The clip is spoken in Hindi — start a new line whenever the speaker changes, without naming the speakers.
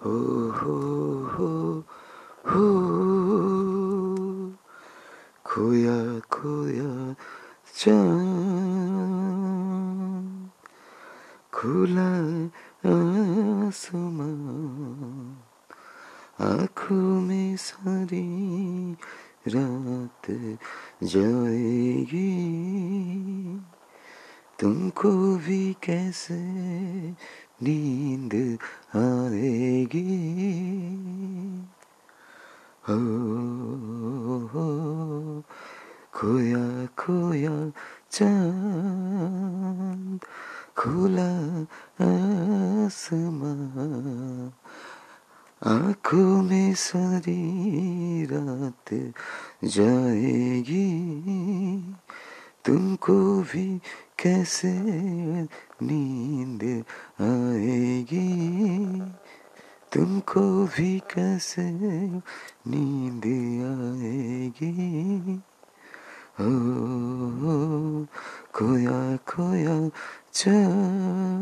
हो हो खोया खोया चाँद खुला आसमां आँखों में सारी रात जाएगी तुमको भी कैसे नींद आएगी? हो, हो खोया खोया चाँद खुला आसमां। आँखों में सारी रात जाएगी। तुमको भी कैसे नींद आएगी? तुमको भी कैसे नींद आएगी? ओ, खोया खोया चाँद।